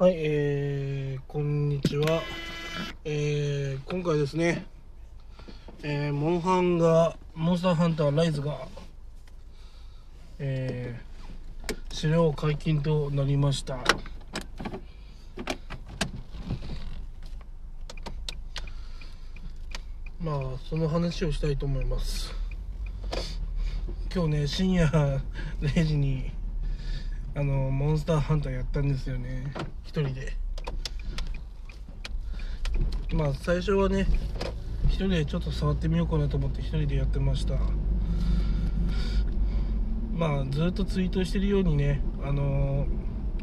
はい、えー、こんにちは。えー、今回ですね、えー、モンハンが、モンスターハンターライズが、えー、資料解禁となりました。まあ、その話をしたいと思います。今日ね、深夜 0時に、あのモンスターハンターやったんですよね。一人で。まあ最初はね一人でちょっと触ってみようかなと思って一人でやってました。まあずっとツイートしてるようにねあの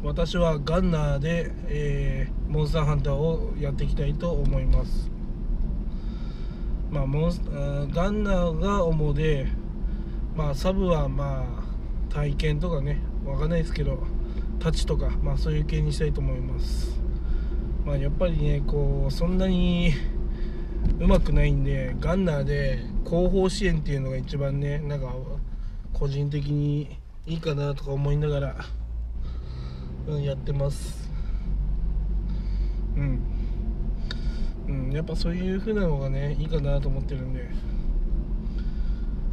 私はガンナーで、えー、モンスターハンターをやっていきたいと思います。まあモンスガンナーが主でまあサブはまあ体験とかねわかんないですけどタッチとか、まあ、そういう系にしたいと思います、まあ、やっぱりねこうそんなにうまくないんでガンナーで後方支援っていうのが一番ねなんか個人的にいいかなとか思いながら、うん、やってます。うん、うん、やっぱそういう風なのがねいいかなと思ってるんで。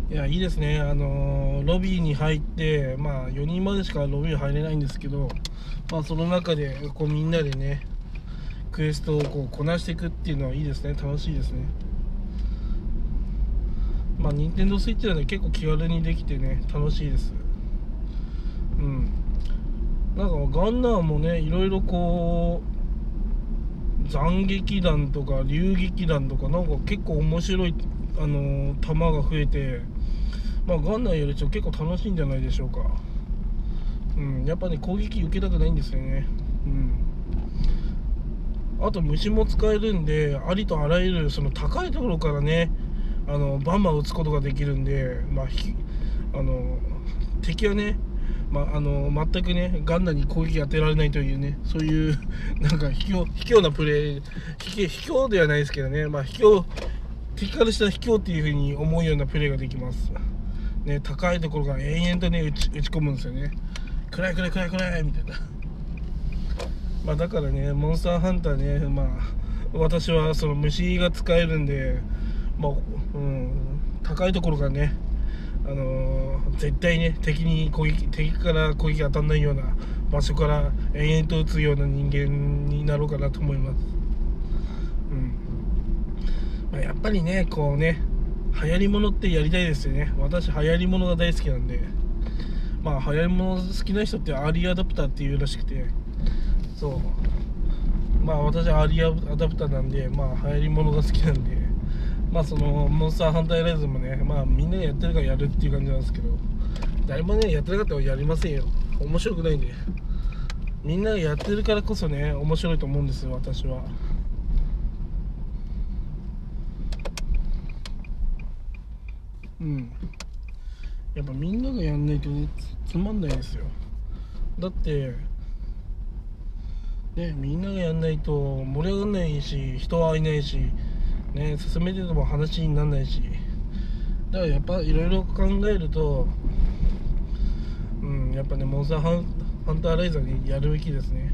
いやいいですね、あの、ロビーに入って、まあ、4人までしかロビー入れないんですけど、まあ、その中でこうみんなでね、クエストをこうこなしていくっていうのはいいですね、楽しいですね。まあ、任天堂 switch なんで結構気軽にできてね、楽しいです。うん。なんかガンナーもね、いろいろこう、斬撃弾とか流撃弾とかなんか結構面白いあの弾が増えてまあ、ガンナーよりちょ結構楽しいんじゃないでしょうか。うん、やっぱね、攻撃受けたくないんですよね。うん。あと虫も使えるんで、ありとあらゆるその高いところからね、あのバンバン撃つことができるんで、まあ、あの敵はね、まあ、あの全くね、ガンナに攻撃当てられないというね、そういう なんか卑怯卑怯なプレー、卑怯ではないですけどね、まあ、卑怯敵からしたら卑怯っていう風に思うようなプレーができます。ね、高いところから延々とね打ち打ち込むんですよね。暗い暗い暗い暗いみたいな。まあだからねモンスターハンターねまあ私はその虫が使えるんでまあ、うん、高いところからねあのー、絶対ね敵に攻撃敵から攻撃当たんないような場所から延々と打つような人間になろうかなと思います、うん。まあ、やっぱりねこうね流行りものってやりたいですよね。私流行りものが大好きなんで。まあ流行りもの好きな人ってアーリーアダプターっていうらしくて。そう。まあ私はアーリーアダプターなんでまあ流行りものが好きなんで。まあそのモンスター反対ライズもねまあみんなやってるからやるっていう感じなんですけど。誰もねやってなかったらやりませんよ。面白くないんで。みんながやってるからこそね面白いと思うんですよ私は。うん。やっぱみんながやんないとねつまんないですよ。だってねみんながやんないと盛り上がんないし人はいないしね進めてても話にならないし。だからやっぱいろいろ考えるとうんやっぱねモンスターハンハンターライザーにやるべきですね。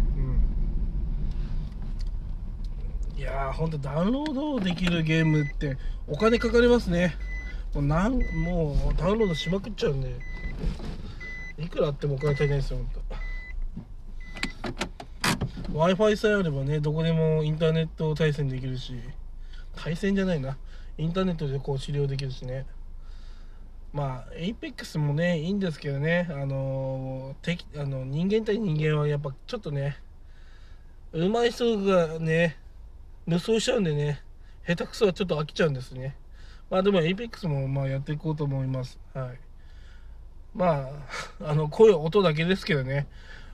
うん。いやーほんとダウンロードできるゲームってお金かかりますね。もうなんもうダウンロードしまくっちゃうんで。いくらあってもお金足りないですよ本当 w i f i さえあればねどこでもインターネット対戦できるし。対戦じゃないな。インターネットでこう治療できるしね。まあ APEX もねいいんですけどね。あの敵あの人間対人間はやっぱちょっとね上手い人がね無双しちゃうんでね下手くそはちょっと飽きちゃうんですね。まあでも APEX もまあやっていこうと思います。はい。まあ、あの、声、音だけですけどね、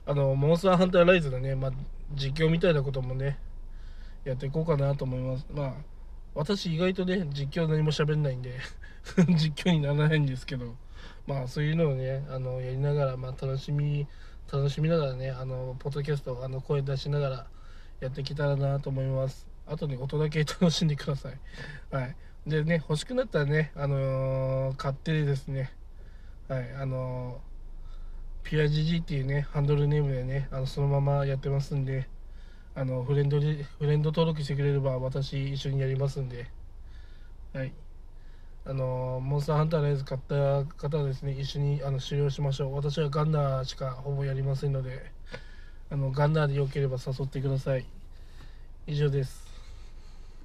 あの、モンスターハンターライズのね、まあ、実況みたいなこともね、やっていこうかなと思います。まあ、私意外とね、実況何も喋んないんで 実況にならないんですけど、まあそういうのをね、あの、やりながら、まあ楽しみ、楽しみながらね、あの、ポッドキャスト、あの、声出しながらやっていけたらなと思います。あとね、音だけ楽しんでください。はい。でね、欲しくなったらね、あのー、買ってですね、はい、あのー、ピアジジっていうね、ハンドルネームでね、あのそのままやってますんで、あのフレンドでフレンド登録してくれれば私一緒にやりますんではい。あのモンスターハンターのやつ買った方はですね一緒にあの終了しましょう。私はガンダーしかほぼやりませんのであのガンダーでよければ誘ってください。以上です。